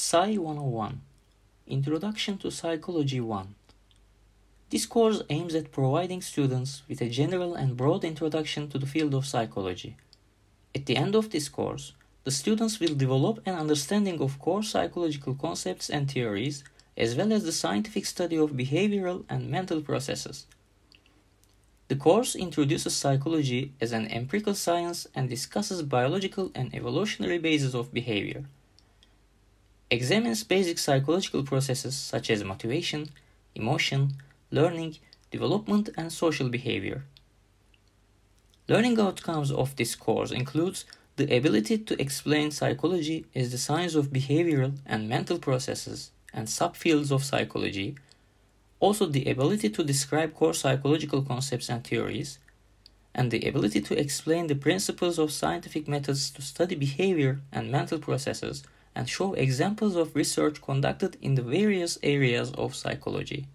Psy 101 Introduction to Psychology 1 This course aims at providing students with a general and broad introduction to the field of psychology. At the end of this course, the students will develop an understanding of core psychological concepts and theories, as well as the scientific study of behavioral and mental processes. The course introduces psychology as an empirical science and discusses biological and evolutionary bases of behavior. Examines basic psychological processes such as motivation, emotion, learning, development, and social behavior. Learning outcomes of this course includes the ability to explain psychology as the science of behavioral and mental processes and subfields of psychology also the ability to describe core psychological concepts and theories, and the ability to explain the principles of scientific methods to study behavior and mental processes and show examples of research conducted in the various areas of psychology.